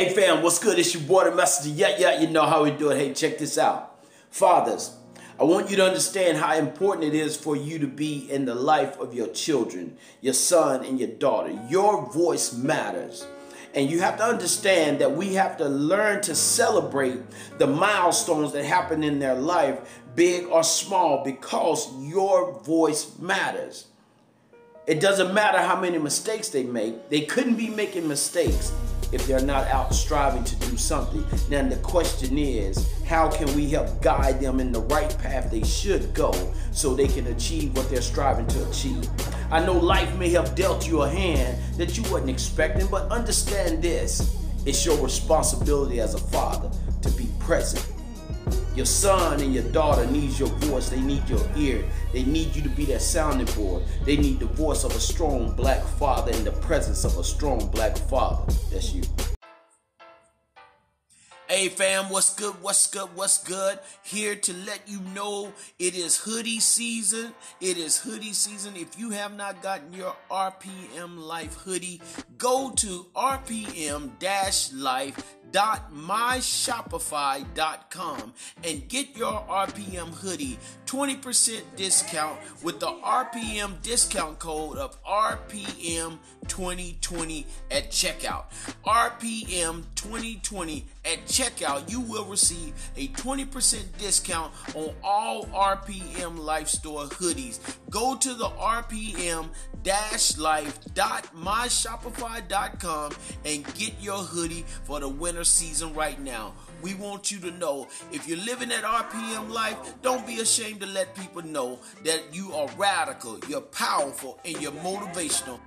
Hey fam, what's good? It's your boy, messenger. Yeah, yeah, you know how we do it. Hey, check this out. Fathers, I want you to understand how important it is for you to be in the life of your children, your son and your daughter. Your voice matters. And you have to understand that we have to learn to celebrate the milestones that happen in their life, big or small, because your voice matters. It doesn't matter how many mistakes they make, they couldn't be making mistakes if they're not out striving to do something. Now the question is, how can we help guide them in the right path they should go so they can achieve what they're striving to achieve? I know life may have dealt you a hand that you wasn't expecting, but understand this. It's your responsibility as a father to be present your son and your daughter needs your voice. They need your ear. They need you to be that sounding board. They need the voice of a strong black father and the presence of a strong black father. That's you. Hey fam, what's good? What's good? What's good? Here to let you know it is hoodie season. It is hoodie season. If you have not gotten your RPM Life hoodie, go to rpm-life.myshopify.com and get your RPM hoodie 20% discount with the RPM discount code of RPM 2020 at checkout. RPM 2020 at checkout, you will receive a 20% discount on all RPM Life Store hoodies. Go to the rpm-life.myshopify.com and get your hoodie for the winter season right now. We want you to know if you're living that RPM life, don't be ashamed to let people know that you are radical, you're powerful, and you're motivational.